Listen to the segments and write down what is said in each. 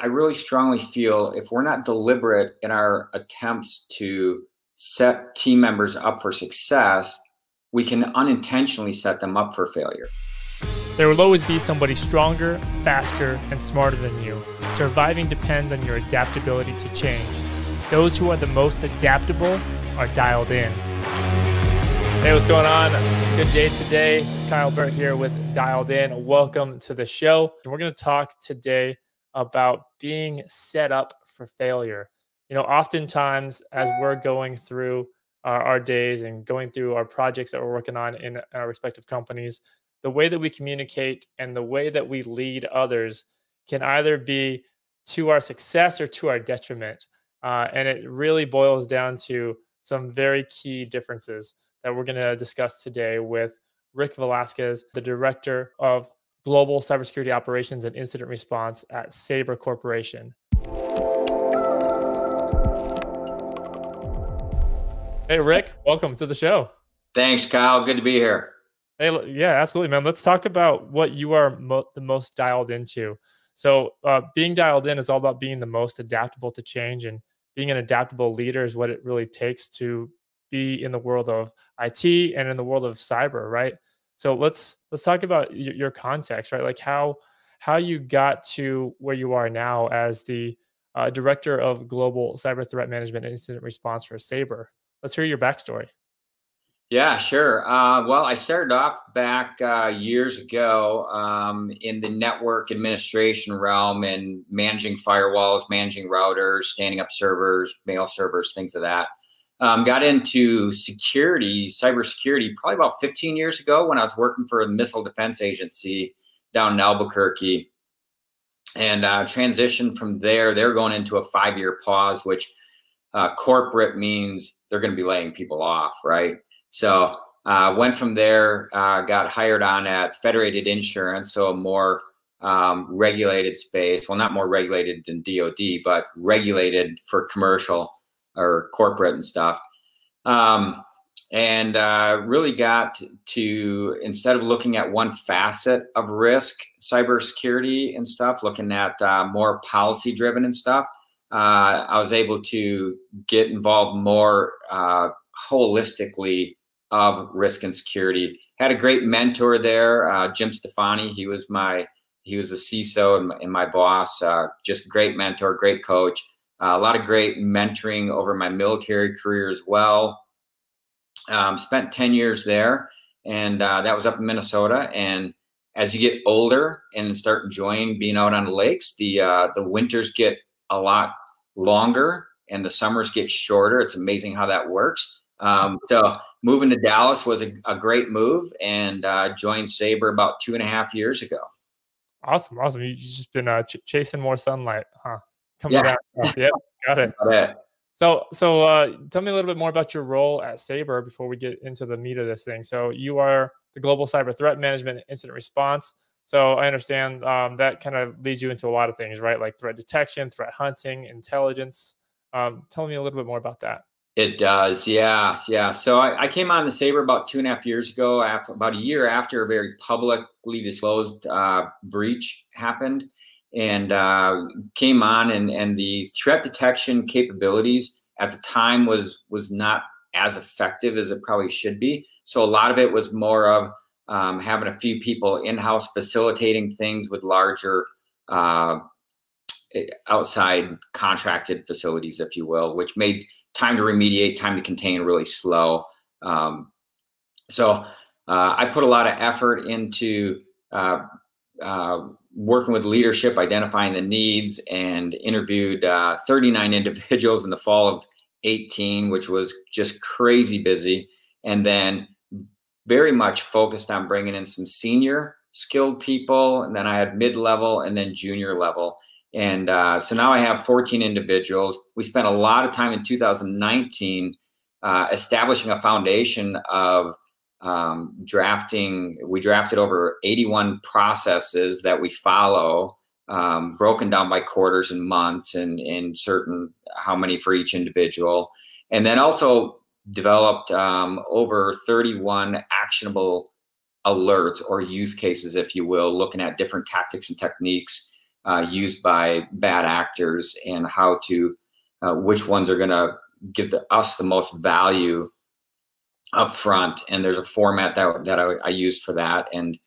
I really strongly feel if we're not deliberate in our attempts to set team members up for success, we can unintentionally set them up for failure. There will always be somebody stronger, faster, and smarter than you. Surviving depends on your adaptability to change. Those who are the most adaptable are dialed in. Hey, what's going on? Good day today. It's Kyle Burt here with Dialed In. Welcome to the show. We're going to talk today about being set up for failure. You know, oftentimes as we're going through our, our days and going through our projects that we're working on in our respective companies, the way that we communicate and the way that we lead others can either be to our success or to our detriment. Uh, and it really boils down to some very key differences that we're going to discuss today with Rick Velasquez, the director of global cybersecurity operations and incident response at Sabre Corporation. Hey, Rick, welcome to the show. Thanks, Kyle. Good to be here. Hey, yeah, absolutely, man. Let's talk about what you are mo- the most dialed into. So, uh, being dialed in is all about being the most adaptable to change, and being an adaptable leader is what it really takes to be in the world of IT and in the world of cyber, right? So let's let's talk about your, your context, right? Like how how you got to where you are now as the uh, director of global cyber threat management and incident response for Sabre. Let's hear your backstory. Yeah, sure. Uh, well, I started off back uh, years ago um, in the network administration realm and managing firewalls, managing routers, standing up servers, mail servers, things of that. Um, got into security, cybersecurity, probably about 15 years ago when I was working for a missile defense agency down in Albuquerque, and uh, transitioned from there. They're going into a five-year pause, which uh, corporate means they're going to be laying people off, right? So uh, went from there, uh, got hired on at Federated Insurance, so a more um, regulated space. Well, not more regulated than DoD, but regulated for commercial or corporate and stuff. Um, and uh, really got to instead of looking at one facet of risk, cybersecurity and stuff, looking at uh, more policy driven and stuff. Uh, I was able to get involved more uh, holistically of risk and security. Had a great mentor there, uh, Jim Stefani. He was my he was a CISO and my, and my boss. Uh, just great mentor, great coach. Uh, a lot of great mentoring over my military career as well. Um, spent ten years there, and uh, that was up in Minnesota. And as you get older and start enjoying being out on the lakes, the uh, the winters get a lot longer and the summers get shorter. It's amazing how that works. Um, so moving to Dallas was a, a great move and uh, joined Sabre about two and a half years ago. Awesome, awesome. You've just been uh, ch- chasing more sunlight, huh? Coming yeah. down. yeah, got it. Got it. So, so uh, tell me a little bit more about your role at Sabre before we get into the meat of this thing. So, you are the global cyber threat management incident response. So, I understand um, that kind of leads you into a lot of things, right? Like threat detection, threat hunting, intelligence. Um, tell me a little bit more about that. It does, yeah, yeah. So I, I, came on the Sabre about two and a half years ago, after about a year after a very publicly disclosed uh, breach happened, and uh, came on, and and the threat detection capabilities at the time was was not as effective as it probably should be. So a lot of it was more of um, having a few people in house facilitating things with larger. Uh, outside contracted facilities, if you will, which made time to remediate, time to contain really slow. Um, so uh, I put a lot of effort into uh, uh, working with leadership, identifying the needs, and interviewed uh, 39 individuals in the fall of 18, which was just crazy busy. And then very much focused on bringing in some senior skilled people. And then I had mid level and then junior level. And uh, so now I have 14 individuals. We spent a lot of time in 2019 uh, establishing a foundation of um, drafting. We drafted over 81 processes that we follow, um, broken down by quarters and months, and in certain how many for each individual. And then also developed um, over 31 actionable alerts or use cases, if you will, looking at different tactics and techniques uh, used by bad actors and how to uh, which ones are going to give the, us the most value up front and there's a format that, that I, I used for that and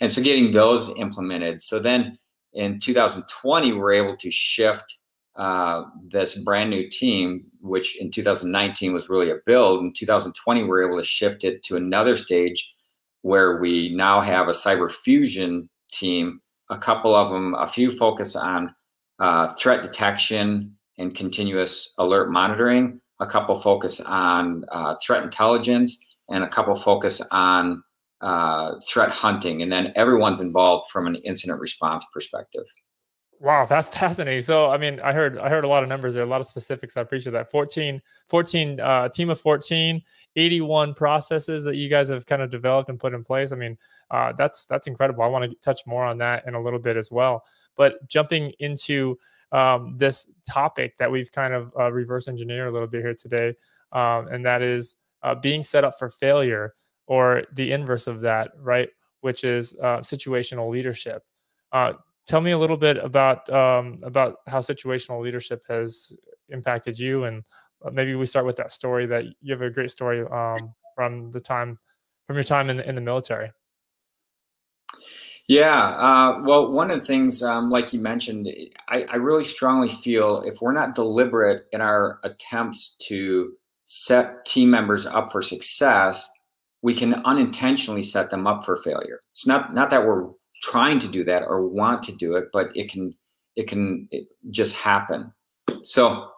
and so getting those implemented. So then in 2020 we're able to shift uh, this brand new team which in 2019 was really a build. In 2020 we're able to shift it to another stage where we now have a cyber fusion team a couple of them a few focus on uh, threat detection and continuous alert monitoring a couple focus on uh, threat intelligence, and a couple focus on uh, threat hunting. And then everyone's involved from an incident response perspective. Wow, that's fascinating. So, I mean, I heard I heard a lot of numbers there, a lot of specifics. I appreciate that. 14, 14 uh, team of 14, 81 processes that you guys have kind of developed and put in place. I mean, uh, that's that's incredible. I want to touch more on that in a little bit as well. But jumping into um, this topic that we've kind of uh, reverse engineered a little bit here today, um, and that is uh, being set up for failure, or the inverse of that, right? Which is uh, situational leadership. Uh, tell me a little bit about um, about how situational leadership has impacted you, and uh, maybe we start with that story that you have a great story um, from the time from your time in in the military. Yeah, uh, well, one of the things, um, like you mentioned, I, I, really strongly feel if we're not deliberate in our attempts to set team members up for success, we can unintentionally set them up for failure. It's not not that we're trying to do that or want to do it, but it can it can it just happen. So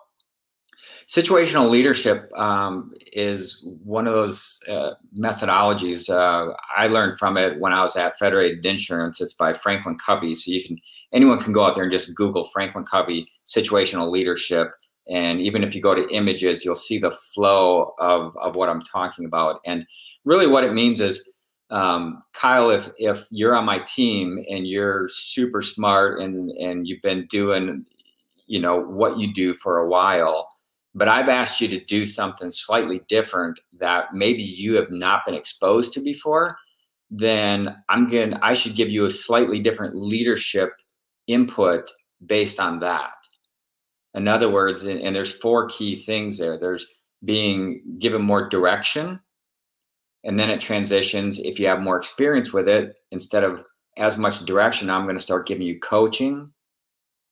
situational leadership um, is one of those uh, methodologies. Uh, I learned from it when I was at Federated Insurance. It's by Franklin Covey. So you can anyone can go out there and just Google Franklin Covey situational leadership. And even if you go to images, you'll see the flow of, of what I'm talking about. And really, what it means is, um, Kyle, if if you're on my team and you're super smart and and you've been doing, you know, what you do for a while, but I've asked you to do something slightly different that maybe you have not been exposed to before, then I'm going I should give you a slightly different leadership input based on that. In other words, and, and there's four key things there. There's being given more direction, and then it transitions. If you have more experience with it, instead of as much direction, I'm going to start giving you coaching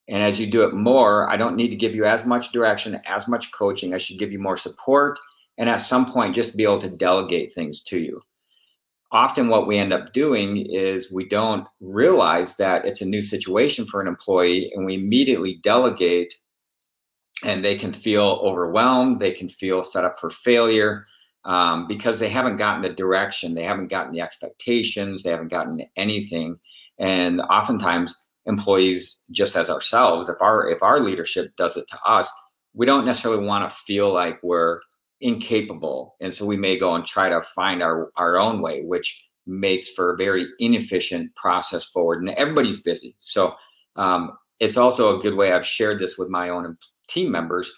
and as you do it more, I don't need to give you as much direction, as much coaching. I should give you more support. And at some point, just be able to delegate things to you. Often, what we end up doing is we don't realize that it's a new situation for an employee, and we immediately delegate, and they can feel overwhelmed. They can feel set up for failure um, because they haven't gotten the direction, they haven't gotten the expectations, they haven't gotten anything. And oftentimes, employees just as ourselves if our if our leadership does it to us we don't necessarily want to feel like we're incapable. And so we may go and try to find our our own way which makes for a very inefficient process forward and everybody's busy. So um, it's also a good way i've shared this with my own team members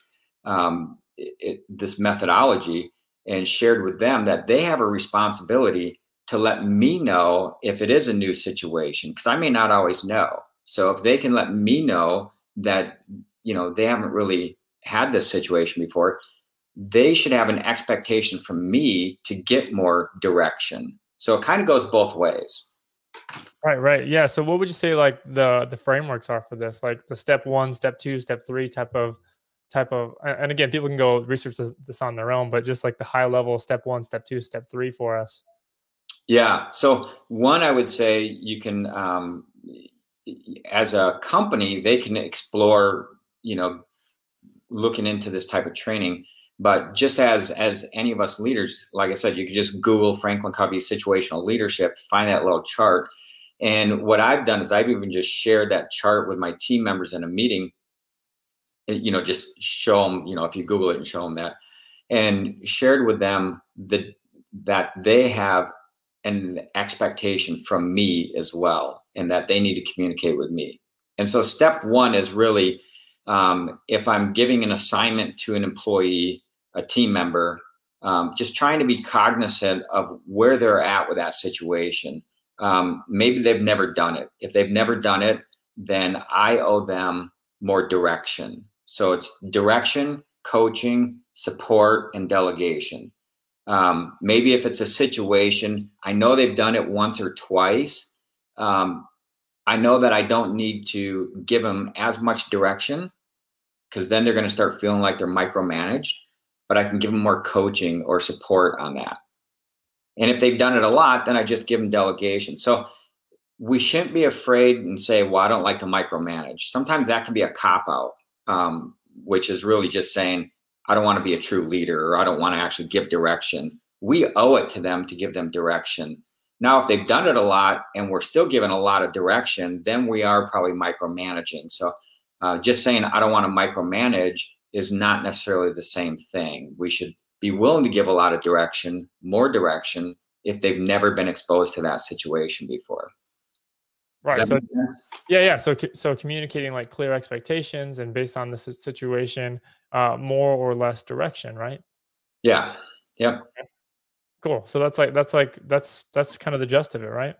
um, it, it, this methodology and shared with them that they have a responsibility to let me know if it is a new situation because i may not always know so if they can let me know that, you know, they haven't really had this situation before, they should have an expectation from me to get more direction. So it kind of goes both ways. Right, right. Yeah. So what would you say like the the frameworks are for this? Like the step one, step two, step three type of type of and again people can go research this on their own, but just like the high level step one, step two, step three for us. Yeah. So one I would say you can um, as a company, they can explore, you know, looking into this type of training. But just as as any of us leaders, like I said, you can just Google Franklin Covey situational leadership, find that little chart. And what I've done is I've even just shared that chart with my team members in a meeting. Eh, you know, just show them, you know, if you Google it and show them that, and shared with them the that they have an expectation from me as well, and that they need to communicate with me. And so, step one is really um, if I'm giving an assignment to an employee, a team member, um, just trying to be cognizant of where they're at with that situation. Um, maybe they've never done it. If they've never done it, then I owe them more direction. So it's direction, coaching, support, and delegation. Um, maybe if it's a situation, I know they've done it once or twice. Um, I know that I don't need to give them as much direction because then they're going to start feeling like they're micromanaged, but I can give them more coaching or support on that. And if they've done it a lot, then I just give them delegation. So we shouldn't be afraid and say, well, I don't like to micromanage. Sometimes that can be a cop out, um, which is really just saying, I don't want to be a true leader or I don't want to actually give direction. We owe it to them to give them direction. Now, if they've done it a lot and we're still given a lot of direction, then we are probably micromanaging. So uh, just saying I don't want to micromanage is not necessarily the same thing. We should be willing to give a lot of direction, more direction, if they've never been exposed to that situation before. Right. So, yeah, yeah. So, so communicating like clear expectations and based on the situation, uh, more or less direction, right? Yeah. Yep. Cool. So that's like that's like that's that's kind of the gist of it, right?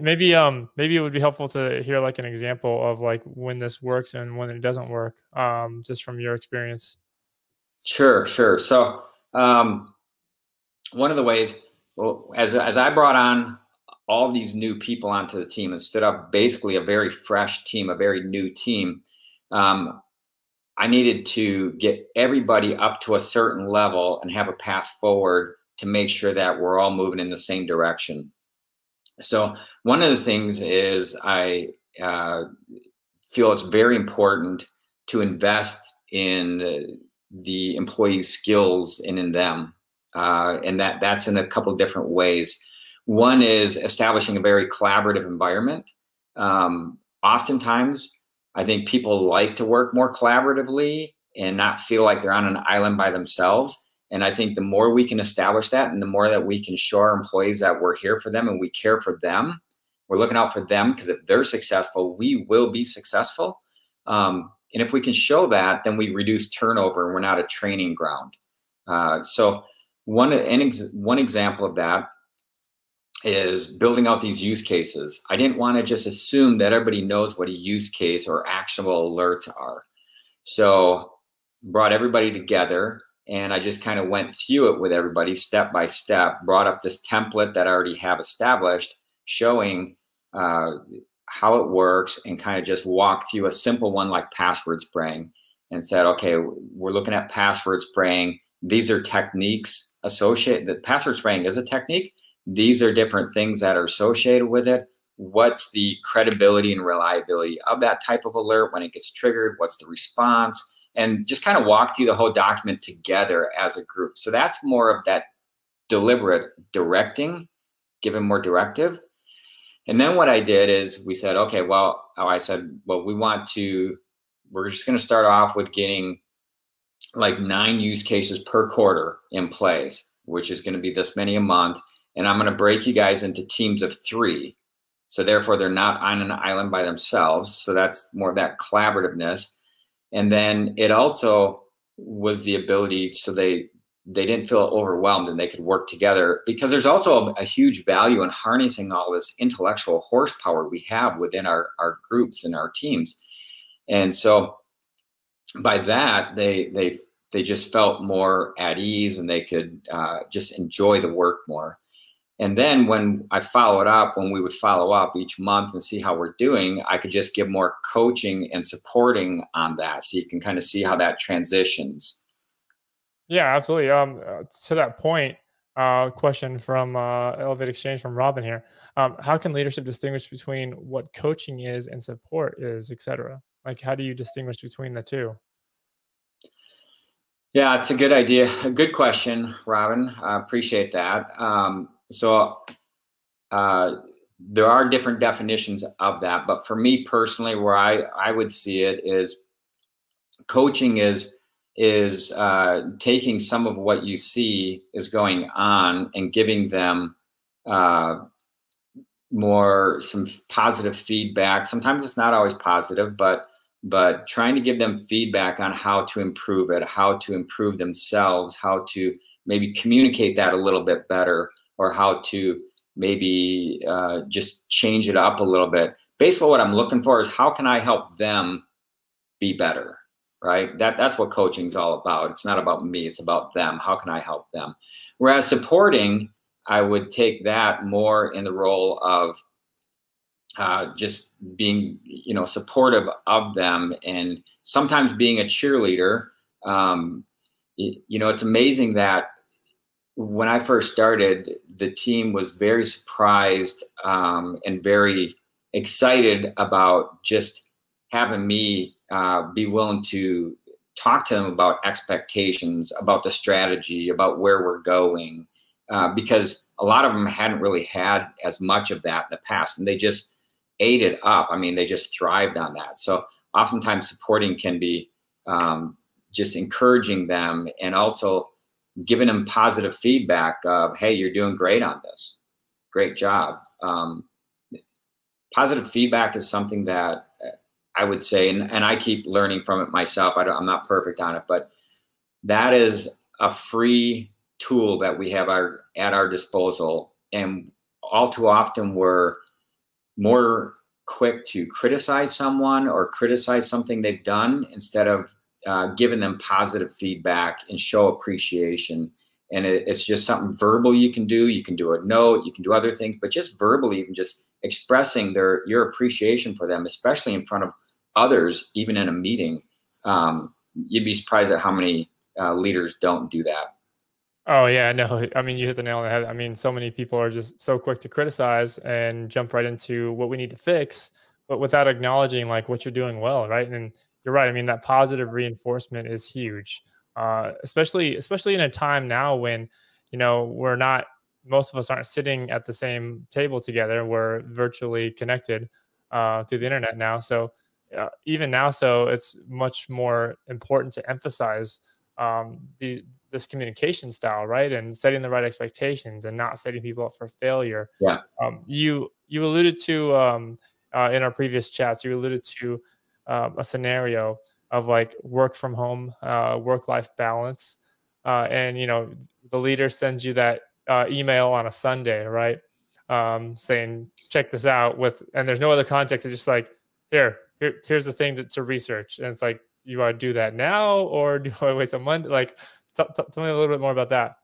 maybe um maybe it would be helpful to hear like an example of like when this works and when it doesn't work um just from your experience sure sure so um one of the ways well, as as i brought on all these new people onto the team and stood up basically a very fresh team a very new team. Um i needed to get everybody up to a certain level and have a path forward to make sure that we're all moving in the same direction. So one of the things is I uh, feel it's very important to invest in the employees' skills and in them, uh, and that that's in a couple different ways. One is establishing a very collaborative environment. Um, oftentimes, I think people like to work more collaboratively and not feel like they're on an island by themselves. And I think the more we can establish that and the more that we can show our employees that we're here for them and we care for them, we're looking out for them because if they're successful, we will be successful. Um, and if we can show that, then we reduce turnover and we're not a training ground. Uh, so one, ex- one example of that is building out these use cases. I didn't want to just assume that everybody knows what a use case or actionable alerts are. So brought everybody together and I just kind of went through it with everybody step by step, brought up this template that I already have established, showing uh, how it works, and kind of just walked through a simple one like password spraying and said, okay, we're looking at password spraying. These are techniques associated, the password spraying is a technique. These are different things that are associated with it. What's the credibility and reliability of that type of alert when it gets triggered? What's the response? and just kind of walk through the whole document together as a group. So that's more of that deliberate directing, giving more directive. And then what I did is we said, okay, well, oh, I said, well, we want to, we're just going to start off with getting like nine use cases per quarter in place, which is going to be this many a month. And I'm going to break you guys into teams of three. So therefore, they're not on an island by themselves. So that's more of that collaborativeness and then it also was the ability so they they didn't feel overwhelmed and they could work together because there's also a, a, huge value in harnessing all this intellectual horsepower we have within our, our groups and our teams and so by that they they they just felt more at ease and they could uh, just enjoy the work more and then when I followed up, when we would follow up each month and see how we're doing, I could just give more coaching and supporting on that. So you can kind of see how that transitions. Yeah, absolutely. Um, uh, to that point, uh, question from uh, Elevate Exchange from Robin here. Um, how can leadership distinguish between what coaching is and support is, et cetera? Like, how do you distinguish between the two? Yeah, it's a good idea. A good question, Robin. I appreciate that. Um, so uh, there are different definitions of that, but for me personally, where I I would see it is coaching is is uh, taking some of what you see is going on and giving them uh, more some positive feedback. Sometimes it's not always positive, but but trying to give them feedback on how to improve it, how to improve themselves, how to maybe communicate that a little bit better or how to maybe uh, just change it up a little bit. Basically, what I'm looking for is how can I help them be better, right? That that's what coaching is all about. It's not about me; it's about them. How can I help them? Whereas supporting, I would take that more in the role of uh, just being, you know, supportive of them, and sometimes being a cheerleader. Um, you know, it's amazing that when I first started, the team was very surprised um, and very excited about just having me uh, be willing to talk to them about expectations, about the strategy, about where we're going, uh, because a lot of them hadn't really had as much of that in the past, and they just ate it up. I mean, they just thrived on that. So oftentimes supporting can be um, just encouraging them and also giving them positive feedback of, hey, you're doing great on this. Great job. Um, positive feedback is something that I would say, and, and I keep learning from it myself. I am not perfect on it, but that is a free tool that we have our, at our disposal. And all too often we're more quick to criticize someone or criticize something they've done instead of uh, giving them positive feedback and show appreciation. And it, it's just something verbal you can do. You can do a note, you can do other things, but just verbally, even just expressing their your appreciation for them, especially in front of others, even in a meeting. Um, you'd be surprised at how many uh, leaders don't do that. Oh yeah, no. I mean, you hit the nail on the head. I mean, so many people are just so quick to criticize and jump right into what we need to fix, but without acknowledging like what you're doing well, right? And you're right. I mean, that positive reinforcement is huge, uh, especially especially in a time now when you know we're not most of us aren't sitting at the same table together. We're virtually connected uh, through the internet now. So uh, even now, so it's much more important to emphasize um, the this communication style, right, and setting the right expectations and not setting people up for failure. Yeah. Um, you you alluded to um, uh, in our previous chats. You alluded to um, a scenario of like work from home, uh, work life balance, uh, and you know the leader sends you that uh, email on a Sunday, right? Um, saying check this out with, and there's no other context. It's just like here, here, here's the thing to, to research, and it's like you want to do that now or do I wait a month? Like, tell me a little bit more about that.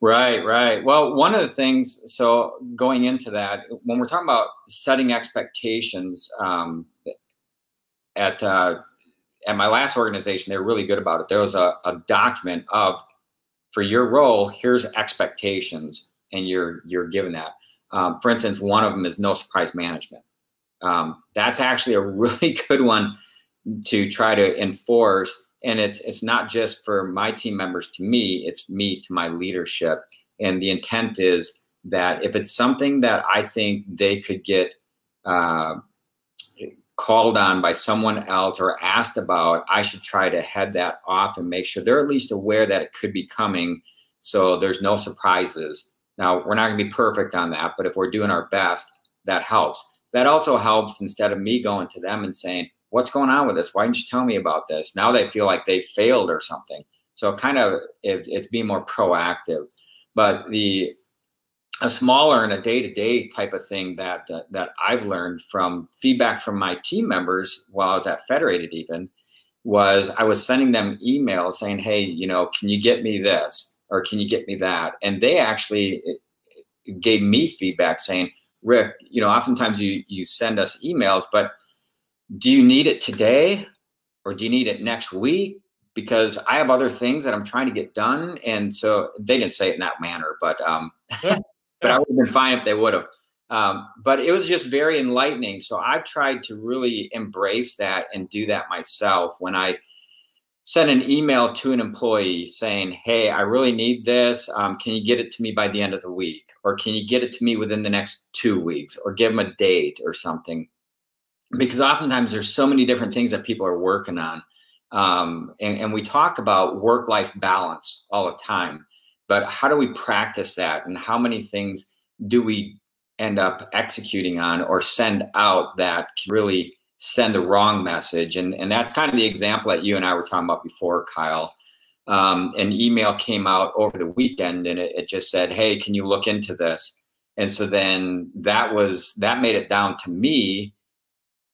Right, right. Well, one of the things, so going into that, when we're talking about setting expectations, um, at uh, at my last organization, they were really good about it. There was a, a document of for your role, here's expectations, and you're you're given that. Um, for instance, one of them is no surprise management. Um, that's actually a really good one to try to enforce, and it's it's not just for my team members to me; it's me to my leadership. And the intent is that if it's something that I think they could get uh, called on by someone else or asked about, I should try to head that off and make sure they're at least aware that it could be coming so there's no surprises. Now, we're not going to be perfect on that, but if we're doing our best, that helps. That also helps instead of me going to them and saying, What's going on with this? Why didn't you tell me about this? Now they feel like they failed or something. So, kind of, it, it's being more proactive. But the a smaller and a day-to-day type of thing that uh, that I've learned from feedback from my team members while I was at Federated even was I was sending them emails saying, "Hey, you know, can you get me this or can you get me that?" And they actually gave me feedback saying, "Rick, you know, oftentimes you you send us emails, but do you need it today or do you need it next week? Because I have other things that I'm trying to get done." And so they didn't say it in that manner, but um, but I would have been fine if they would have. Um, but it was just very enlightening. So I've tried to really embrace that and do that myself when I send an email to an employee saying, Hey, I really need this. Um, can you get it to me by the end of the week? Or can you get it to me within the next two weeks? Or give them a date or something. Because oftentimes there's so many different things that people are working on. Um, and, and we talk about work life balance all the time but how do we practice that? And how many things do we end up executing on or send out that can really send the wrong message? And, and that's kind of the example that you and i were talking about before kyle. Um, an email came out over the weekend and it, it just said hey can you look into this? And so then that was that made it down to me.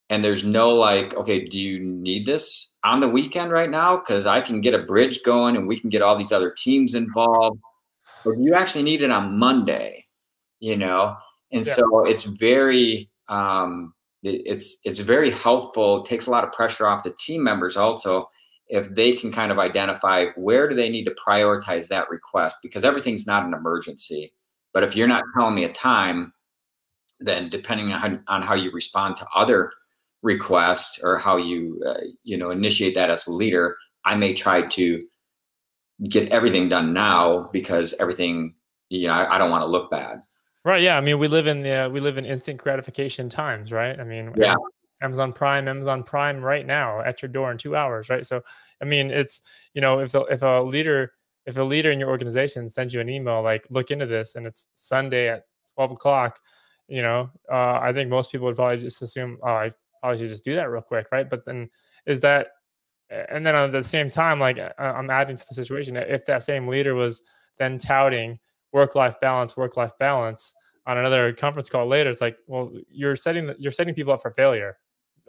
And there's no like okay do you need this on the weekend right now because i can get a bridge going and we can get all these other teams involved. But you actually need it on monday you know? And yeah. so it's very um, it's it's very helpful. It takes a lot of pressure off the team members also if they can kind of identify where do they need to prioritize that request because everything's not an emergency. But if you're not telling me a time then depending on how, on how you respond to other requests or how you uh, you know initiate that as a leader i may try to get everything done now because everything you know i, I don't want to look bad. Right yeah i mean we live in the uh, we live in instant gratification times right? I mean yeah. Amazon Prime, Amazon Prime right now at your door in two hours, right? So, I mean, it's you know, if the, if a leader if a leader in your organization sends you an email like look into this and it's Sunday at twelve o'clock, you know, uh, I think most people would probably just assume, oh, I should just do that real quick, right? But then is that, and then at the same time, like I'm adding to the situation, if that same leader was then touting work life balance, work life balance on another conference call later, it's like, well, you're setting you're setting people up for failure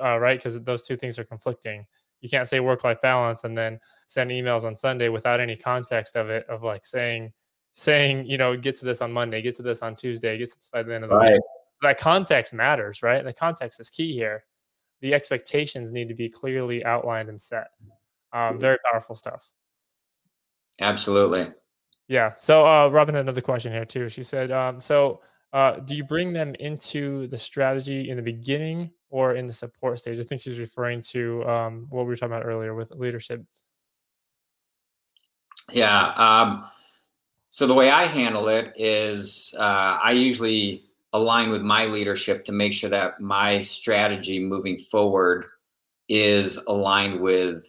uh, right? Because those two things are conflicting. You can't say work life balance and then send emails on Sunday without any context of it, of like saying, saying, you know, get to this on Monday, get to this on Tuesday, get to this by the end of the right. week. That context matters, right? The context is key here. The expectations need to be clearly outlined and set. Um, very powerful stuff. Absolutely. Yeah. So uh, Robin had another question here too. She said, um, so uh, do you bring them into the strategy in the beginning or in the support stage? I think she's referring to um, what we were talking about earlier with leadership. Yeah. Um, so the way I handle it is uh, I usually align with my leadership to make sure that my strategy moving forward is aligned with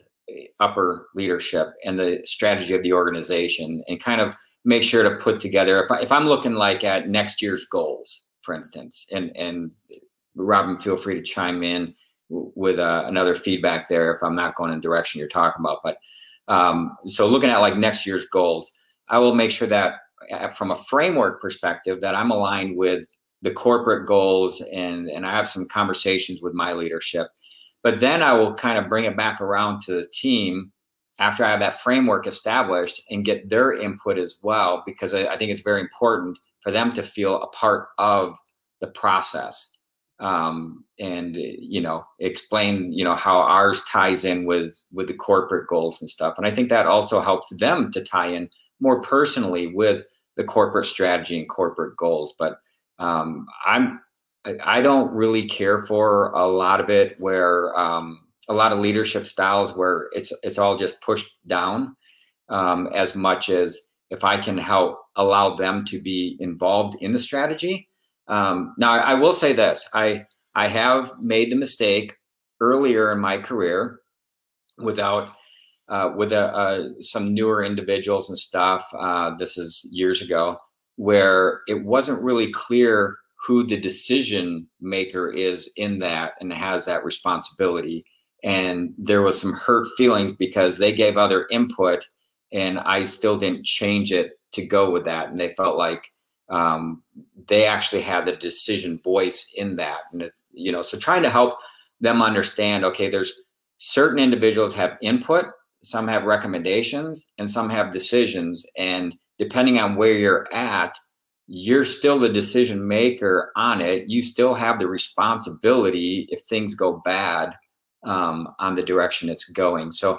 upper leadership and the strategy of the organization and kind of make sure to put together if, I, if i'm looking like at next year's goals for instance and and Robin, feel free to chime in with uh, another feedback there if I'm not going in the direction you're talking about. But um, so looking at like next year's goals, I will make sure that uh, from a framework perspective that I'm aligned with the corporate goals and and I have some conversations with my leadership. But then I will kind of bring it back around to the team after I have that framework established and get their input as well, because I, I think it's very important for them to feel a part of the process. Um, and you know explain you know how ours ties in with with the corporate goals and stuff. And i think that also helps them to tie in more personally with the corporate strategy and corporate goals. But um, i'm i don't really care for a lot of it where um, a lot of leadership styles where it's it's all just pushed down um, as much as if i can help allow them to be involved in the strategy. Um, now, I will say this: I I have made the mistake earlier in my career without uh, with a, some newer individuals and stuff. Uh, this is years ago, where it wasn't really clear who the decision maker is in that and has that responsibility. And there was some hurt feelings because they gave other input, and I still didn't change it to go with that, and they felt like um, they actually had the decision voice in that. And, it, you know, so trying to help them understand, okay, there's certain individuals have input, some have recommendations, and some have decisions. And depending on where you're at, you're still the decision maker on it. You still have the responsibility if things go bad um, on the direction it's going. So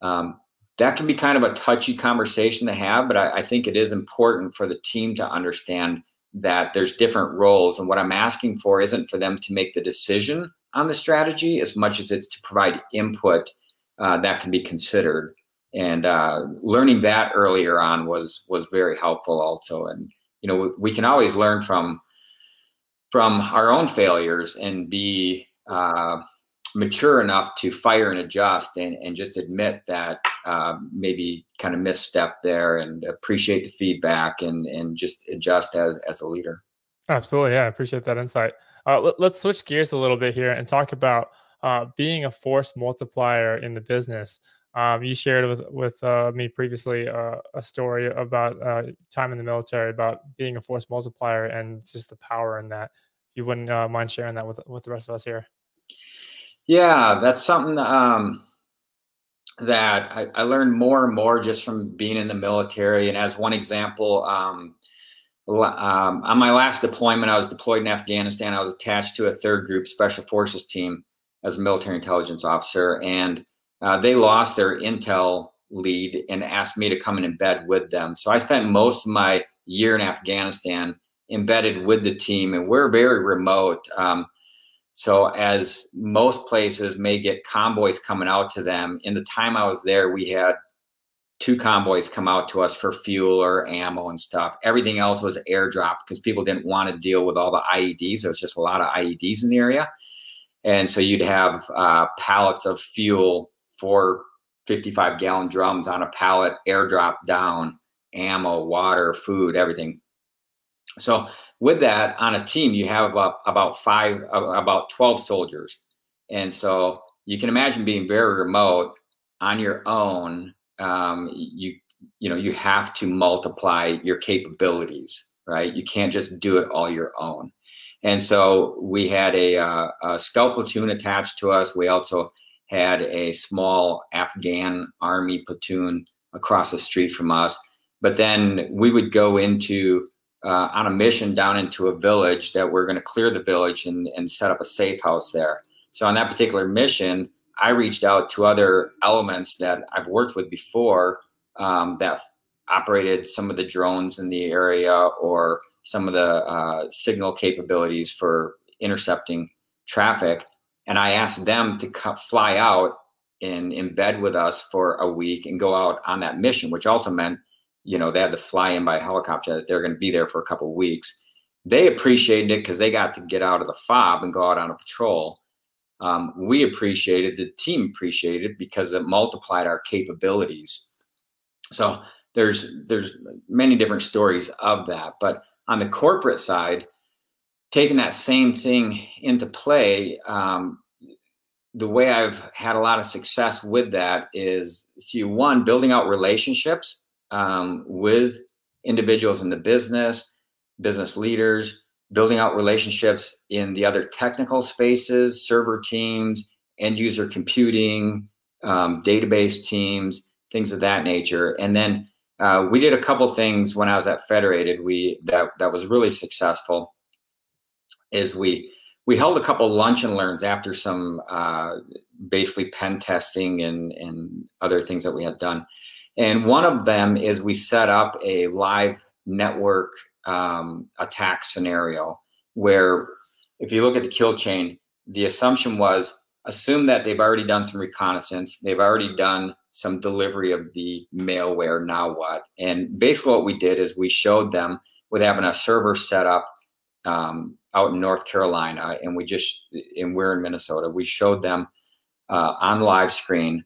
um, that can be kind of a touchy conversation to have, but I, I, think it is important for the team to understand that there's different roles. And what I'm asking for isn't for them to make the decision on the strategy as much as it's to provide input uh, that can be considered. And uh, learning that earlier on was was very helpful also. And you know, we, we can always learn from from our own failures and be uh, mature enough to fire and adjust and, and just admit that uh, maybe kind of misstep there and appreciate the feedback and, and just adjust as, as a leader. Absolutely. Yeah. I appreciate that insight. Uh, let, us switch gears a little bit here and talk about uh, being a force multiplier in the business. Um, you shared with with uh, me previously uh, a story about uh, time in the military, about being a force multiplier, and just the power in that. If you wouldn't uh, mind sharing that with with the rest of us here. Yeah, that's something um, that I, I, learned more and more just from being in the military. And as one example, um, um, on my last deployment, I was deployed in Afghanistan. I was attached to a third group special forces team as a military intelligence officer, and uh, they lost their intel lead and asked me to come in and bed with them. So I spent most of my year in Afghanistan embedded with the team, and we're very remote. Um, so as most places may get convoys coming out to them, in the time I was there, we had two convoys come out to us for fuel or ammo and stuff. Everything else was airdropped because people didn't want to deal with all the IEDs. There was just a lot of IEDs in the area. And so you'd have uh, pallets of fuel for 55 gallon drums on a pallet, airdrop down, ammo, water, food, everything. So with that on a team, you have about, about five, about 12 soldiers. And so you can imagine being very remote on your own. Um, you, you know, you have to multiply your capabilities, right? You can't just do it all your own. And so we had a, uh, a scout platoon attached to us. We also had a small Afghan army platoon across the street from us. But then we would go into uh, on a mission down into a village that we're going to clear the village and, and set up a safe house there. So on that particular mission, I reached out to other elements that I've worked with before um, that operated some of the drones in the area or some of the uh, signal capabilities for intercepting traffic. And I asked them to fly out and embed with us for a week and go out on that mission, which also meant you know, they had to fly in by helicopter that they're going to be there for a couple weeks. They appreciated it because they got to get out of the fob and go out on a patrol. Um, we appreciated the team appreciated because it multiplied our capabilities. So there's there's many different stories of that. But on the corporate side, taking that same thing into play, um, the way I've had a lot of success with that is through one building out relationships um, with individuals in the business, business leaders, building out relationships in the other technical spaces, server teams, end user computing, um, database teams, things of that nature. And then uh, we did a couple things when I was at Federated. We that that was really successful. Is we we held a couple lunch and learns after some uh, basically pen testing and and other things that we had done. And one of them is we set up a live network um, attack scenario where if you look at the kill chain, the assumption was assume that they've already done some reconnaissance, they've already done some delivery of the malware, now what? And basically what we did is we showed them with having a server set up um, out in North Carolina, and we just, and we're in Minnesota, we showed them uh, on live screen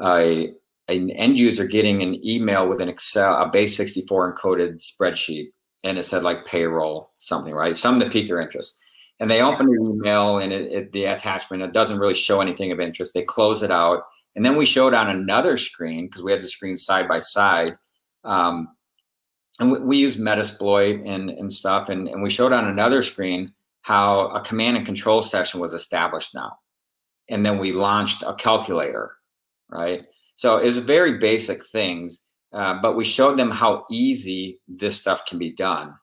a an end user getting an email with an Excel, a base 64 encoded spreadsheet, and it said like payroll, something, right? Something that piqued their interest. And they open the email and it, it, the attachment, it doesn't really show anything of interest. They close it out. And then we showed on another screen, because we had the screen side by side. Um, and we, we use Metasploit and, and stuff. And, and we showed on another screen how a command and control session was established now. And then we launched a calculator, right? So it was very basic things, uh, but we showed them how easy this stuff can be done.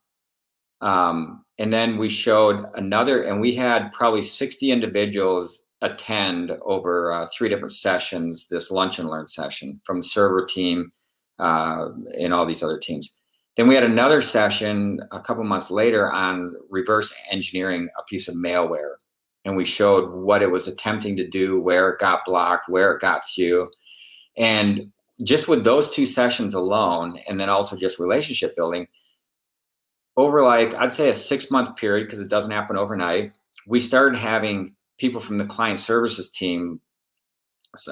Um, and then we showed another, and we had probably 60 individuals attend over uh, three different sessions, this lunch and learn session from the server team uh, and all these other teams. Then we had another session a couple months later on reverse engineering a piece of malware. And we showed what it was attempting to do, where it got blocked, where it got through. And just with those two sessions alone, and then also just relationship building, over like I'd say a six month period, because it doesn't happen overnight, we started having people from the client services team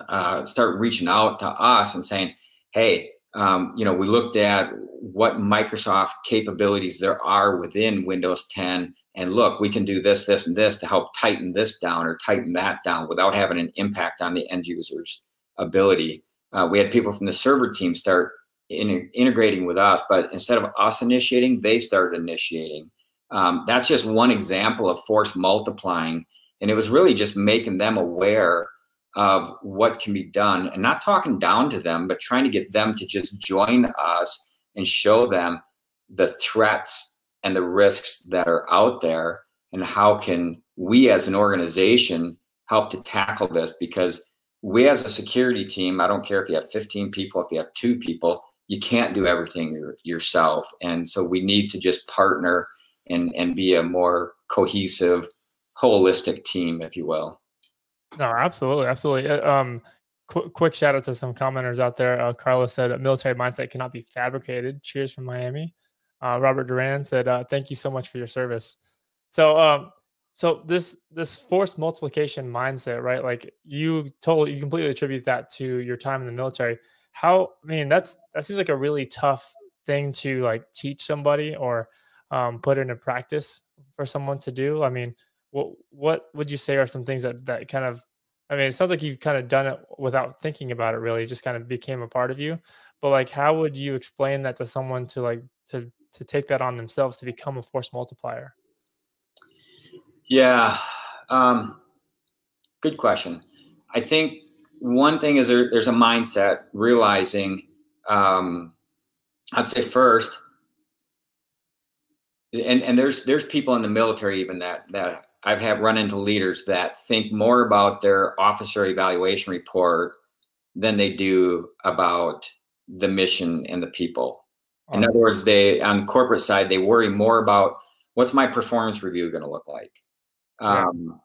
uh, start reaching out to us and saying, "Hey, um, you know, we looked at what Microsoft capabilities there are within Windows 10, and look, we can do this, this, and this to help tighten this down or tighten that down without having an impact on the end user's ability." Uh, we had people from the server team start in, integrating with us, but instead of us initiating, they started initiating. Um, that's just one example of force multiplying. And it was really just making them aware of what can be done and not talking down to them, but trying to get them to just join us and show them the threats and the risks that are out there and how can we as an organization help to tackle this? Because we as a security team i don't care if you have 15 people if you have two people you can't do everything your, yourself. And so we need to just partner and and be a more cohesive holistic team if you will no absolutely absolutely uh, um qu- quick shout out to some commenters out there uh, carlos said military mindset cannot be fabricated cheers from miami uh, robert duran said uh, thank you so much for your service so um so this this force multiplication mindset, right? Like you totally you completely attribute that to your time in the military. How I mean that's that seems like a really tough thing to like teach somebody or um, put into practice for someone to do. I mean, what what would you say are some things that that kind of I mean, it sounds like you've kind of done it without thinking about it really, it just kind of became a part of you. But like how would you explain that to someone to like to to take that on themselves to become a force multiplier? Yeah, um, good question. I think one thing is there, there's a mindset realizing. Um, I'd say first, and and there's there's people in the military even that that I've had run into leaders that think more about their officer evaluation report than they do about the mission and the people. In other words, they on the corporate side they worry more about what's my performance review going to look like um,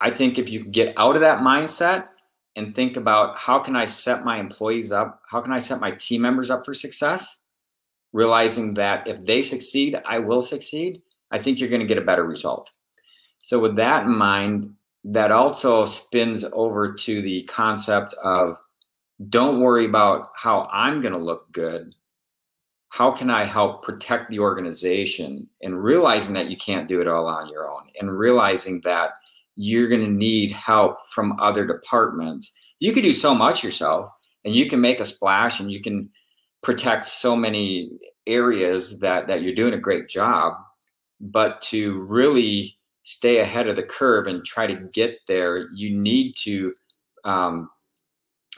I think if you can get out of that mindset and think about how can I set my employees up, how can I set my team members up for success, realizing that if they succeed, I will succeed, I think you're going to get a better result. So, with that in mind, that also spins over to the concept of don't worry about how I'm going to look good how can I help protect the organization and realizing that you can't do it all on your own and realizing that you're going to need help from other departments. You could do so much yourself and you can make a splash and you can protect so many areas that, that you're doing a great job. But to really stay ahead of the curve and try to get there, you need to um,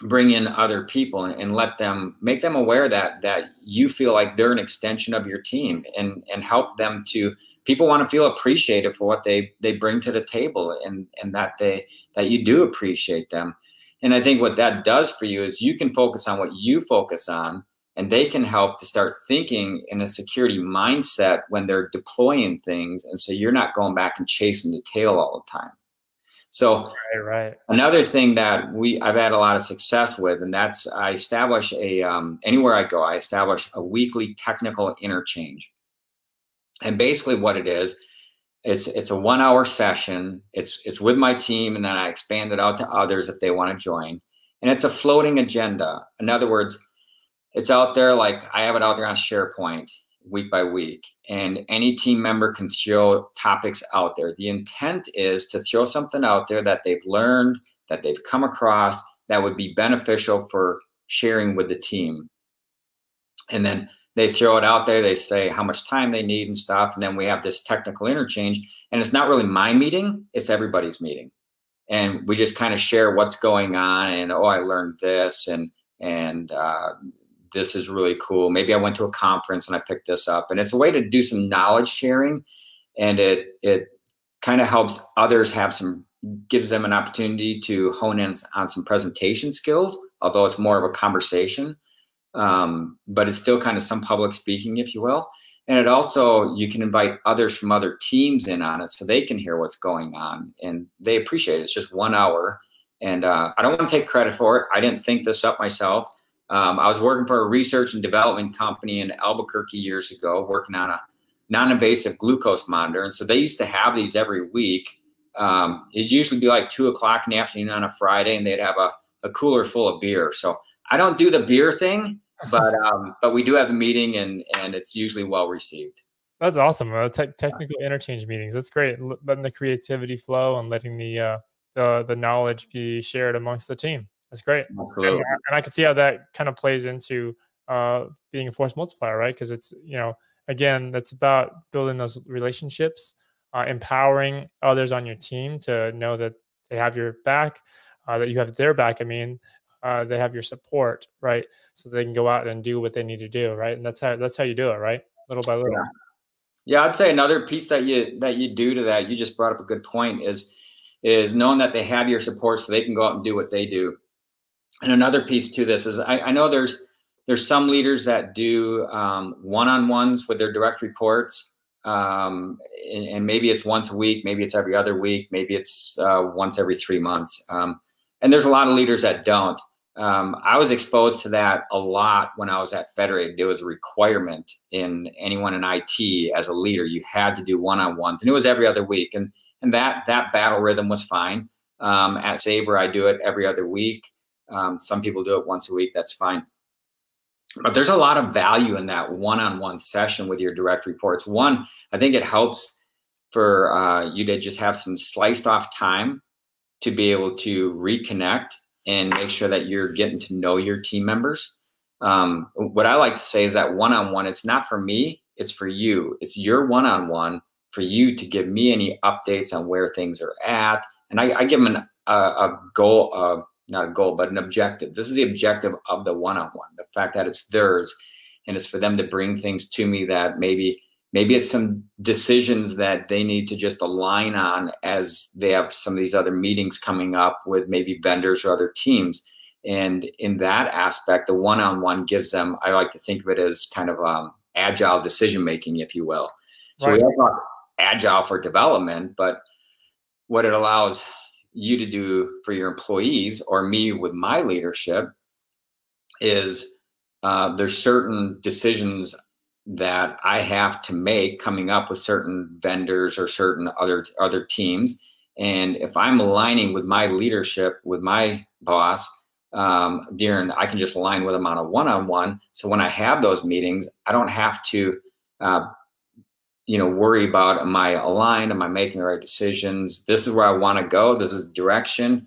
bring in other people and, and, let them make them aware that that you feel like they're an extension of your team and and help them to people want to feel appreciated for what they they bring to the table and and that they that you do appreciate them. And i think what that does for you is you can focus on what you focus on and they can help to start thinking in a security mindset when they're deploying things and so you're not going back and chasing the tail all the time so right, right. Another thing that we I've had a lot of success with, and that's I establish a um, anywhere I go, I establish a weekly technical interchange. And basically, what it is, it's it's a one hour session. It's it's with my team, and then I expand it out to others if they want to join. And it's a floating agenda. In other words, it's out there like I have it out there on SharePoint week by week and any team member can throw topics out there. The intent is to throw something out there that they've learned that they've come across that would be beneficial for sharing with the team. And then they throw it out there they say how much time they need and stuff and then we have this technical interchange and it's not really my meeting it's everybody's meeting. And we just kind of share what's going on and oh i learned this and and uh, this is really cool. Maybe I went to a conference and I picked this up. And it's a way to do some knowledge sharing and it it kind of helps others have some gives them an opportunity to hone in on some presentation skills, although it's more of a conversation. Um, but it's still kind of some public speaking, if you will. And it also, you can invite others from other teams in on it so they can hear what's going on and they appreciate it. It's just one hour. And uh, I don't want to take credit for it. I didn't think this up myself. Um, I was working for a research and development company in Albuquerque years ago, working on a non-invasive glucose monitor, and so they used to have these every week. Um, it'd usually be like two o'clock in the afternoon on a Friday, and they'd have a, a cooler full of beer. So I don't do the beer thing, but um, but we do have a meeting, and and it's usually well received. That's awesome. Uh, te- technical interchange meetings. That's great. Letting the creativity flow and letting the uh, the the knowledge be shared amongst the team. That's great. And, and, I can see how that kind of plays into uh, being a force multiplier, right? Because it's, you know, again, that's about building those relationships, uh, empowering others on your team to know that they have your back, uh, that you have their back. I mean, uh, they have your support, right? So they can go out and do what they need to do, right? And that's how that's how you do it, right? Little by little. Yeah. yeah, I'd say another piece that you that you do to that. You just brought up a good point. Is is knowing that they have your support so they can go out and do what they do. And another piece to this is I, I know there's there's some leaders that do um, one-on-ones with their direct reports um, and, and, maybe it's once a week maybe it's every other week maybe it's uh, once every three months um, and there's a lot of leaders that don't. Um, i was exposed to that a lot when i was at federated it was a requirement in anyone in it as a leader. You had to do one-on-ones and it was every other week and and that that battle rhythm was fine. Um, at sabre i do it every other week um, some people do it once a week that's fine but there's a lot of value in that one-on-one session with your direct reports. One, I think it helps for uh, you to just have some sliced off time to be able to reconnect and make sure that you're getting to know your team members. Um, what I like to say is that one-on-one, it's not for me, it's for you. It's your one-on-one for you to give me any updates on where things are at. And I, I give them an, a, a goal, uh, not a goal, but an objective. This is the objective of the one-on-one. The fact that it's theirs, and it's for them to bring things to me that maybe maybe it's some decisions that they need to just align on as they have some of these other meetings coming up with maybe vendors or other teams. And in that aspect, the one-on-one gives them. I like to think of it as kind of um, agile decision making, if you will. So right. we have agile for development, but what it allows you to do for your employees or me with my leadership is uh, there's certain decisions that I have to make coming up with certain vendors or certain other other teams. And if I'm aligning with my leadership, with my boss, um, Darren, I can just align with them on a one-on-one. So when I have those meetings, I don't have to uh, you know, worry about am I aligned? Am I making the right decisions? This is where I want to go. This is direction.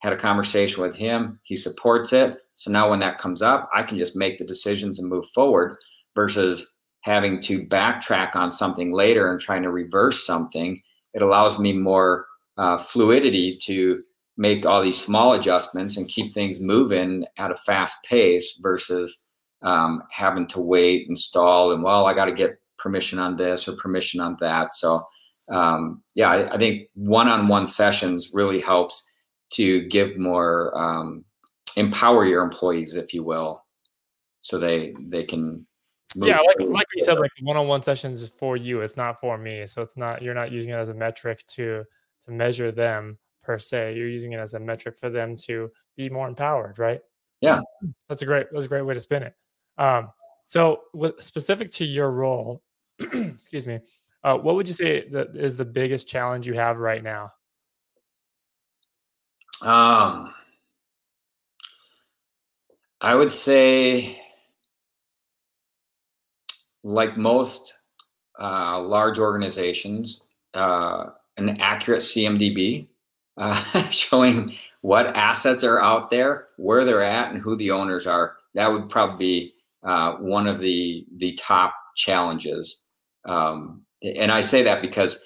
Had a conversation with him. He supports it. So now when that comes up, I can just make the decisions and move forward versus having to backtrack on something later and trying to reverse something. It allows me more uh, fluidity to make all these small adjustments and keep things moving at a fast pace versus um, having to wait and stall and well, I got to get permission on this or permission on that. So um, yeah, I, I, think one-on-one sessions really helps to give more um, empower your employees, if you will, so they they can. yeah, like like you said, like one-on-one sessions is for you. It's not for me. So it's not you're not using it as a metric to to measure them per se. You're using it as a metric for them to be more empowered, right? Yeah, that's a great that's a great way to spin it. Um, so, with, specific to your role, excuse me, uh, what would you say that is the biggest challenge you have right now? Um, I would say, like most uh, large organizations, uh, an accurate CMDB uh, showing what assets are out there, where they're at, and who the owners are. That would probably be uh, one of the the top challenges. Um, and I say that because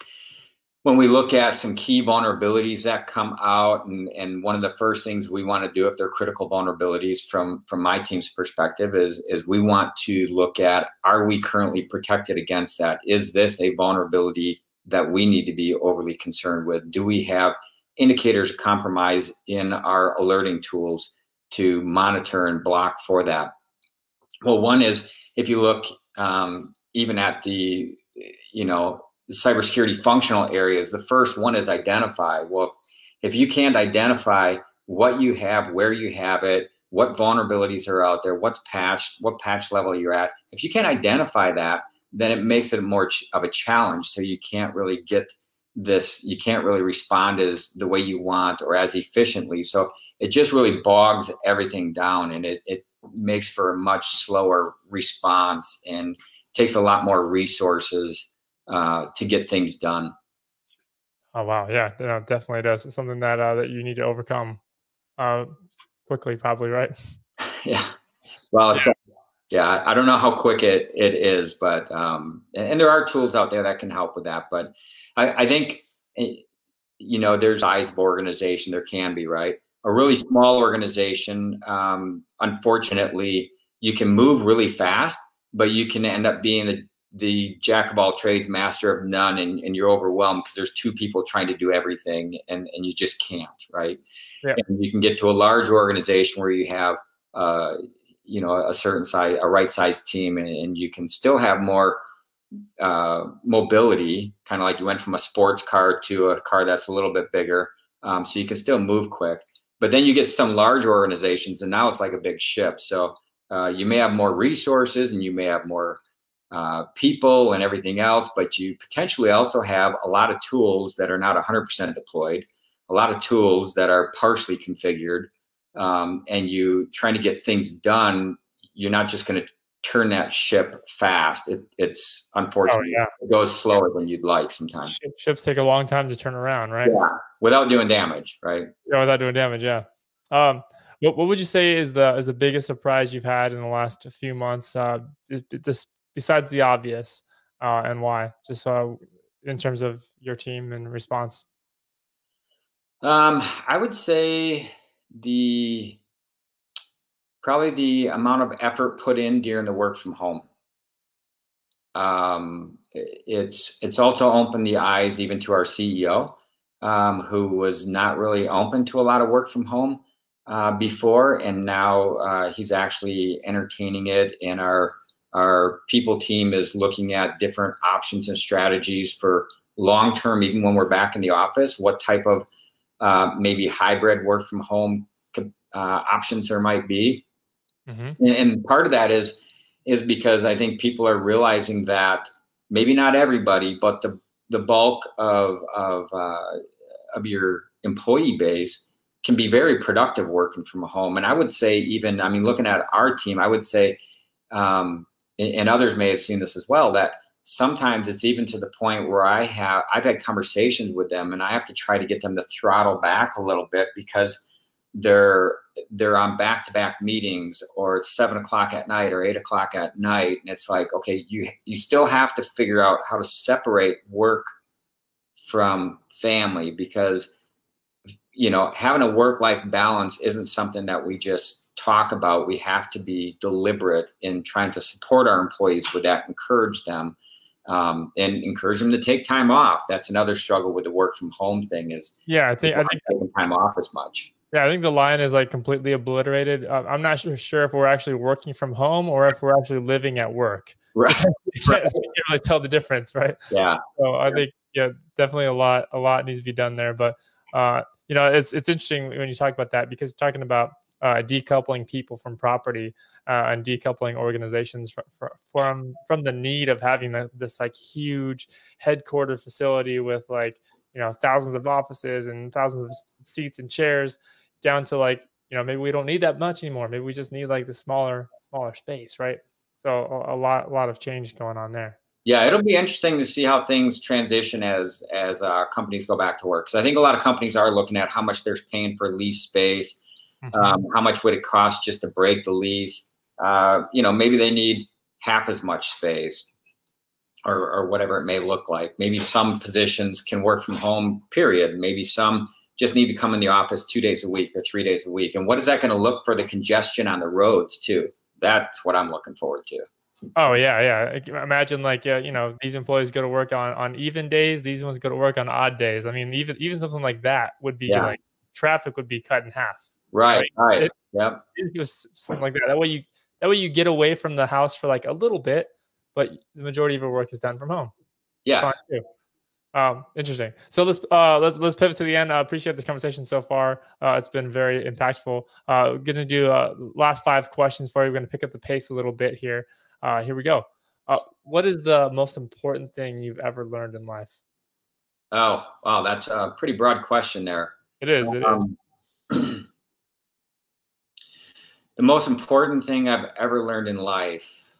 when we look at some key vulnerabilities that come out, and, and one of the first things we want to do if they're critical vulnerabilities from from my team's perspective is is we want to look at are we currently protected against that? Is this a vulnerability that we need to be overly concerned with? Do we have indicators of compromise in our alerting tools to monitor and block for that? Well, one is if you look um, even at the you know cybersecurity functional areas the first one is identify. Well if you can't identify what you have where you have it what vulnerabilities are out there what's patched what patch level you're at if you can't identify that then it makes it more of a challenge. So you can't really get this you can't really respond as the way you want or as efficiently. So it just really bogs everything down and it, it makes for a much slower response and takes a lot more resources uh, to get things done. Oh wow, yeah, no, definitely does. It's something that uh, that you need to overcome. Uh, quickly, probably, right? Yeah. Well, it's, yeah. yeah, I don't know how quick it, it is, but, um, and, and, there are tools out there that can help with that. But I, I think, eh, you know, there's size of organization, there can be, right? A really small organization, um, unfortunately, you can move really fast, but you can end up being the the jack of all trades, master of none, and, and you're overwhelmed because there's two people trying to do everything and, and you just can't, right? Yeah. And you can get to a large organization where you have, uh, you know, a certain size, a right size team, and, and, you can still have more uh, mobility, kind of like you went from a sports car to a car that's a little bit bigger. Um, so you can still move quick. But then you get some large organizations, and now it's like a big ship. So uh, you may have more resources and you may have more uh, people and everything else, but you potentially also have a lot of tools that are not 100% deployed, a lot of tools that are partially configured, um, and you trying to get things done. You're not just going to turn that ship fast. It, it's unfortunately oh, yeah. it goes slower than you'd like sometimes. Ships take a long time to turn around, right? Yeah, without doing damage, right? Yeah, without doing damage. Yeah. Um, what, what would you say is the is the biggest surprise you've had in the last few months? Uh, this besides the obvious, uh, and why? Just uh, in terms of your team and response. Um, I would say the probably the amount of effort put in during the work from home. Um, it's it's also opened the eyes even to our CEO, um, who was not really open to a lot of work from home uh, before, and now uh, he's actually entertaining it. And our our people team is looking at different options and strategies for long term, even when we're back in the office. What type of uh, maybe hybrid work from home uh, options there might be, mm-hmm. and part of that is is because I think people are realizing that maybe not everybody, but the the bulk of of uh, of your employee base can be very productive working from home. And I would say, even, I mean, looking at our team, I would say, um, and, others may have seen this as well, that sometimes it's even to the point where I have, I've had conversations with them and I have to try to get them to throttle back a little bit because they're they're on back-to-back meetings or it's seven o'clock at night or eight o'clock at night and it's like okay you you still have to figure out how to separate work from family because you know, having a work life balance isn't something that we just talk about. We have to be deliberate in trying to support our employees with that, encourage them, um, and encourage them to take time off. That's another struggle with the work from home thing. Is yeah, I think I think taking time off as much. Yeah, I think the line is like completely obliterated. Uh, I'm not sure, sure if we're actually working from home or if we're actually living at work. Right. you, can't, you can't really tell the difference, right? Yeah. So I think yeah, definitely a lot a lot needs to be done there. But uh, you know, it's it's interesting when you talk about that because talking about uh, decoupling people from property uh, and decoupling organizations from, from from the need of having this like huge headquarter facility with like you know thousands of offices and thousands of seats and chairs down to like you know maybe we don't need that much anymore. Maybe we just need like the smaller smaller space right? So a, a lot a lot of change going on there yeah, it'll be interesting to see how things transition as as uh, companies go back to work. So I think a lot of companies are looking at how much they're paying for lease space, mm-hmm. um, how much would it cost just to break the lease. Uh, you know, maybe they need half as much space, or or whatever it may look like. Maybe some positions can work from home. Period. Maybe some just need to come in the office two days a week or three days a week. And what is that going to look for the congestion on the roads too? That's what I'm looking forward to. Oh yeah, yeah. Imagine like uh, you know these employees go to work on on even days. These ones go to work on odd days. I mean, even even something like that would be yeah. like traffic would be cut in half. Right. Right. It, yep. It something like that. That way you that way you get away from the house for like a little bit, but the majority of your work is done from home. Yeah. Um, interesting. So let's uh, let's let's pivot to the end. I appreciate this conversation so far. Uh, it's been very impactful. Uh, we're gonna do uh, last five questions for you. We're gonna pick up the pace a little bit here. Uh, here we go. Uh, what is the most important thing you've ever learned in life? Oh, wow, that's a pretty broad question there. It is. It um, is. the most important thing I've ever learned in life,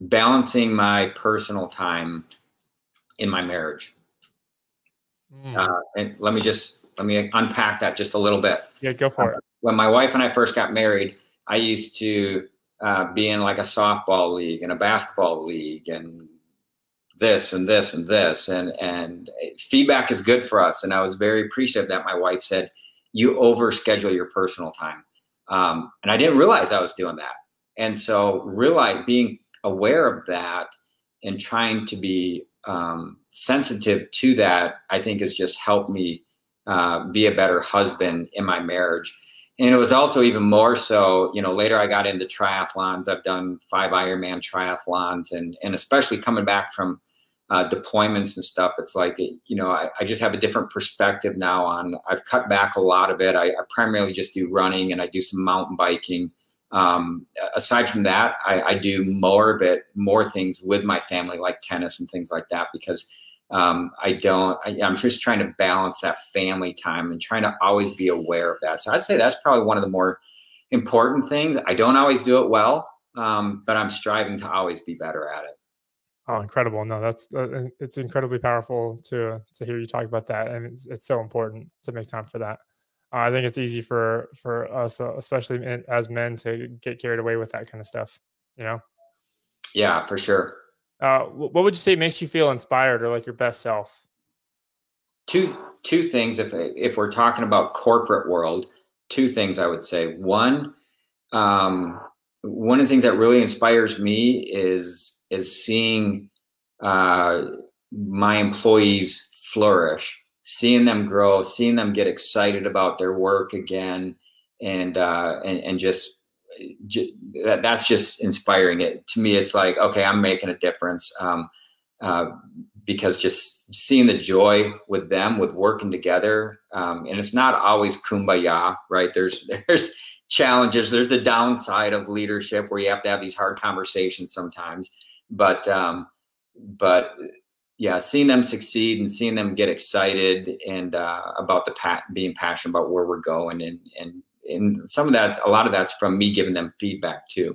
balancing my personal time in my marriage. Mm. Uh, and let me just let me unpack that just a little bit. Yeah, go for it. when my wife and I first got married, I used to uh, be like a softball league and a basketball league and this and this and this. And and feedback is good for us. And i was very appreciative that. My wife said you overschedule your personal time. Um, and i didn't realize i was doing that. And so realize being aware of that and trying to be um, sensitive to that i think has just helped me uh, be a better husband in my marriage and it was also even more so you know later i got into triathlons. I've done five ironman triathlons and and especially coming back from uh, deployments and stuff it's like you know I, I, just have a different perspective now on i've cut back a lot of it. I, I primarily just do running and i do some mountain biking. Um, aside from that I, I, do more of it more things with my family like tennis and things like that because um, I don't, I, am just trying to balance that family time and trying to always be aware of that. So I'd say that's probably one of the more important things. I don't always do it well, um, but I'm striving to always be better at it. Oh, incredible! No, that's uh, it's incredibly powerful to to hear you talk about that, and it's, it's so important to make time for that. Uh, I think it's easy for for us, uh, especially as men, to get carried away with that kind of stuff. You know? Yeah, for sure. Uh, what would you say makes you feel inspired or like your best self? Two two things. If if we're talking about corporate world, two things I would say. One, um, one of the things that really inspires me is is seeing uh, my employees flourish, seeing them grow, seeing them get excited about their work again, and uh, and, and just that, that's just inspiring. It to me, it's like okay, I'm making a difference um, uh, because just seeing the joy with them, with working together, um, and it's not always kumbaya, right? There's there's challenges. There's the downside of leadership where you have to have these hard conversations sometimes, but um, but yeah, seeing them succeed and seeing them get excited and uh, about the pat being passionate about where we're going and and and some of that, a lot of that's from me giving them feedback too.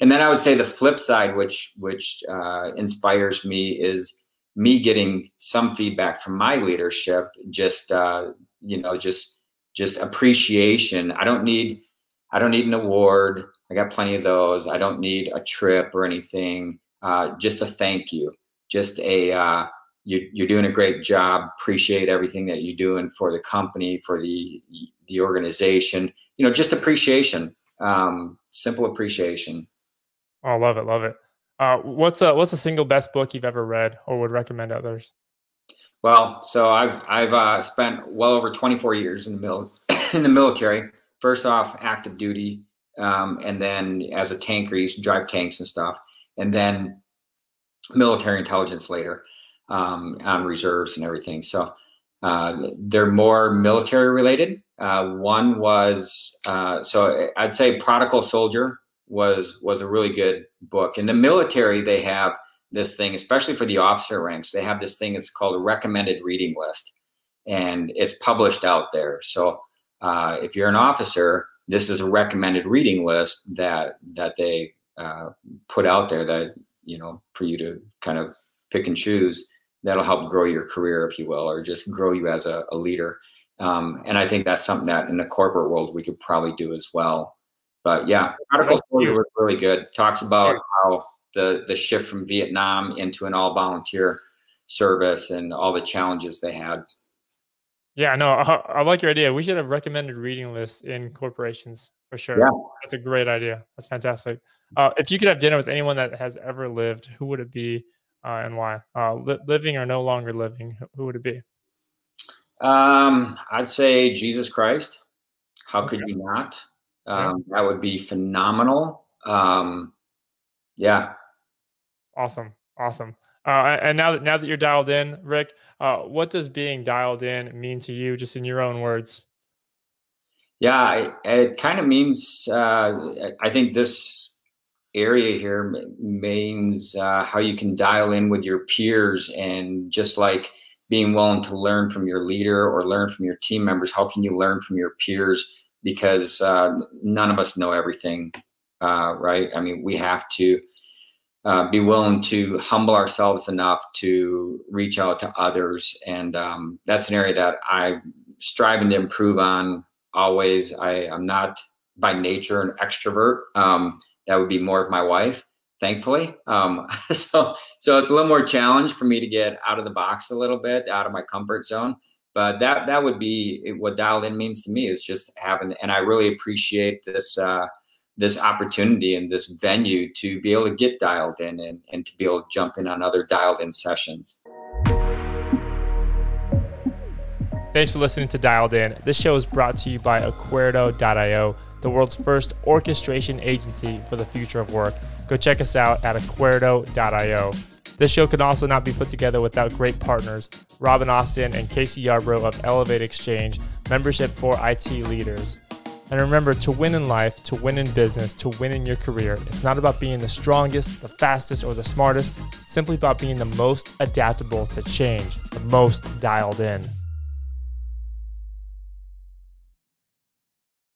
And then I would say the flip side, which which uh, inspires me, is me getting some feedback from my leadership. Just uh, you know, just just appreciation. I don't need I don't need an award. I got plenty of those. I don't need a trip or anything. Uh, just a thank you. Just a uh, you, you're doing a great job. Appreciate everything that you're doing for the company, for the the organization. You know, just appreciation, um, simple appreciation. Oh, love it, love it. Uh, what's a what's a single best book you've ever read or would recommend others? Well, so I've I've uh, spent well over 24 years in the mil- in the military. First off, active duty, um, and then as a tanker, used to drive tanks and stuff, and then military intelligence later um, on reserves and everything. So uh, they're more military related. Uh, one was uh, so I'd say Prodigal Soldier was was a really good book. In the military, they have this thing, especially for the officer ranks. They have this thing. It's called a recommended reading list, and it's published out there. So uh, if you're an officer, this is a recommended reading list that that they uh, put out there that you know for you to kind of pick and choose that'll help grow your career, if you will, or just grow you as a, a leader. Um, and I think that's something that in the corporate world we could probably do as well. But yeah, Prodigal Soldier was really good. Talks about how the the shift from Vietnam into an all volunteer service and all the challenges they had. Yeah, no, I, I, like your idea. We should have recommended reading lists in corporations for sure. Yeah. That's a great idea. That's fantastic. Uh, if you could have dinner with anyone that has ever lived, who would it be? Uh, and why? Uh, li- living or no longer living? Who would it be? Um, I'd say Jesus Christ. How okay. could you not? Um, yeah. That would be phenomenal. Um, yeah. Awesome. Awesome. Uh, and now that now that you're dialed in, Rick, uh, what does being dialed in mean to you, just in your own words? Yeah, it, it kind of means. Uh, I think this area here means uh, how you can dial in with your peers and just like being willing to learn from your leader or learn from your team members how can you learn from your peers because uh, none of us know everything uh, right i mean we have to uh, be willing to humble ourselves enough to reach out to others and um, that's an area that i'm striving to improve on always. I, I'm not by nature an extrovert. Um, that would be more of my wife, thankfully. Um, so so it's a little more challenge for me to get out of the box a little bit, out of my comfort zone. But that that would be what dialed in means to me is just having, and I really appreciate this. Uh, this opportunity and this venue to be able to get dialed in and, and to be able to jump in on other dialed in sessions. Thanks for listening to Dialed In. This show is brought to you by Aquerdo.io, the world's first orchestration agency for the future of work. Go check us out at Aquerdo.io. This show could also not be put together without great partners Robin Austin and Casey Yarbrough of Elevate Exchange, membership for IT leaders. And remember, to win in life, to win in business, to win in your career, it's not about being the strongest, the fastest, or the smartest, simply about being the most adaptable to change, the most dialed in.